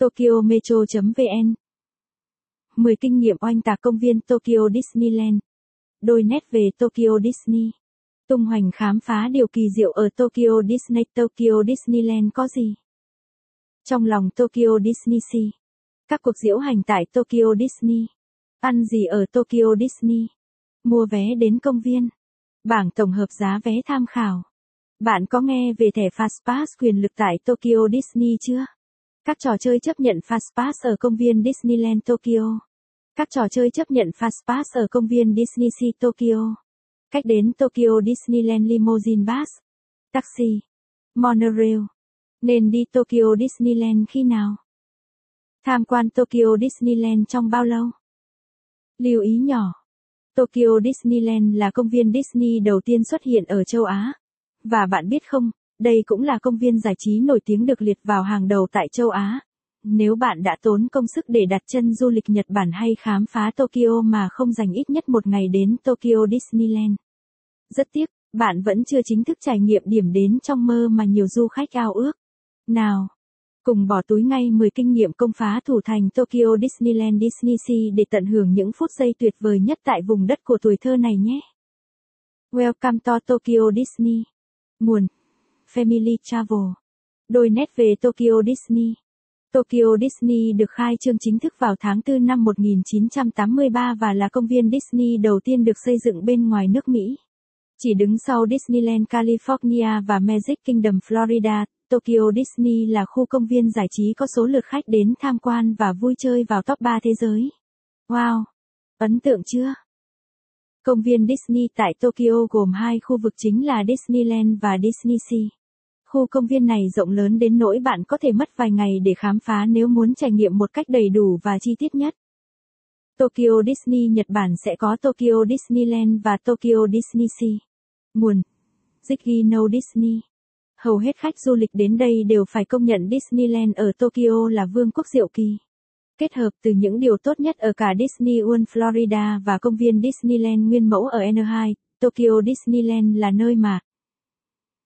Tokyo Metro.vn 10 kinh nghiệm oanh tạc công viên Tokyo Disneyland. Đôi nét về Tokyo Disney. Tung hoành khám phá điều kỳ diệu ở Tokyo Disney. Tokyo Disneyland có gì? Trong lòng Tokyo Disney Sea. Các cuộc diễu hành tại Tokyo Disney. Ăn gì ở Tokyo Disney? Mua vé đến công viên. Bảng tổng hợp giá vé tham khảo. Bạn có nghe về thẻ Fastpass quyền lực tại Tokyo Disney chưa? Các trò chơi chấp nhận Fastpass ở công viên Disneyland Tokyo. Các trò chơi chấp nhận Fastpass ở công viên Disney Sea Tokyo. Cách đến Tokyo Disneyland Limousine Bus. Taxi. Monorail. Nên đi Tokyo Disneyland khi nào? Tham quan Tokyo Disneyland trong bao lâu? Lưu ý nhỏ. Tokyo Disneyland là công viên Disney đầu tiên xuất hiện ở châu Á. Và bạn biết không, đây cũng là công viên giải trí nổi tiếng được liệt vào hàng đầu tại châu Á. Nếu bạn đã tốn công sức để đặt chân du lịch Nhật Bản hay khám phá Tokyo mà không dành ít nhất một ngày đến Tokyo Disneyland. Rất tiếc, bạn vẫn chưa chính thức trải nghiệm điểm đến trong mơ mà nhiều du khách ao ước. Nào, cùng bỏ túi ngay 10 kinh nghiệm công phá thủ thành Tokyo Disneyland Disney Sea để tận hưởng những phút giây tuyệt vời nhất tại vùng đất của tuổi thơ này nhé. Welcome to Tokyo Disney. Nguồn Family Travel. Đôi nét về Tokyo Disney. Tokyo Disney được khai trương chính thức vào tháng 4 năm 1983 và là công viên Disney đầu tiên được xây dựng bên ngoài nước Mỹ. Chỉ đứng sau Disneyland California và Magic Kingdom Florida, Tokyo Disney là khu công viên giải trí có số lượt khách đến tham quan và vui chơi vào top 3 thế giới. Wow! Ấn tượng chưa? Công viên Disney tại Tokyo gồm hai khu vực chính là Disneyland và Disney Sea. Khu công viên này rộng lớn đến nỗi bạn có thể mất vài ngày để khám phá nếu muốn trải nghiệm một cách đầy đủ và chi tiết nhất. Tokyo Disney Nhật Bản sẽ có Tokyo Disneyland và Tokyo Disney Sea. Nguồn Ziggy Disney Hầu hết khách du lịch đến đây đều phải công nhận Disneyland ở Tokyo là vương quốc diệu kỳ. Kết hợp từ những điều tốt nhất ở cả Disney World Florida và công viên Disneyland nguyên mẫu ở Anaheim, Tokyo Disneyland là nơi mà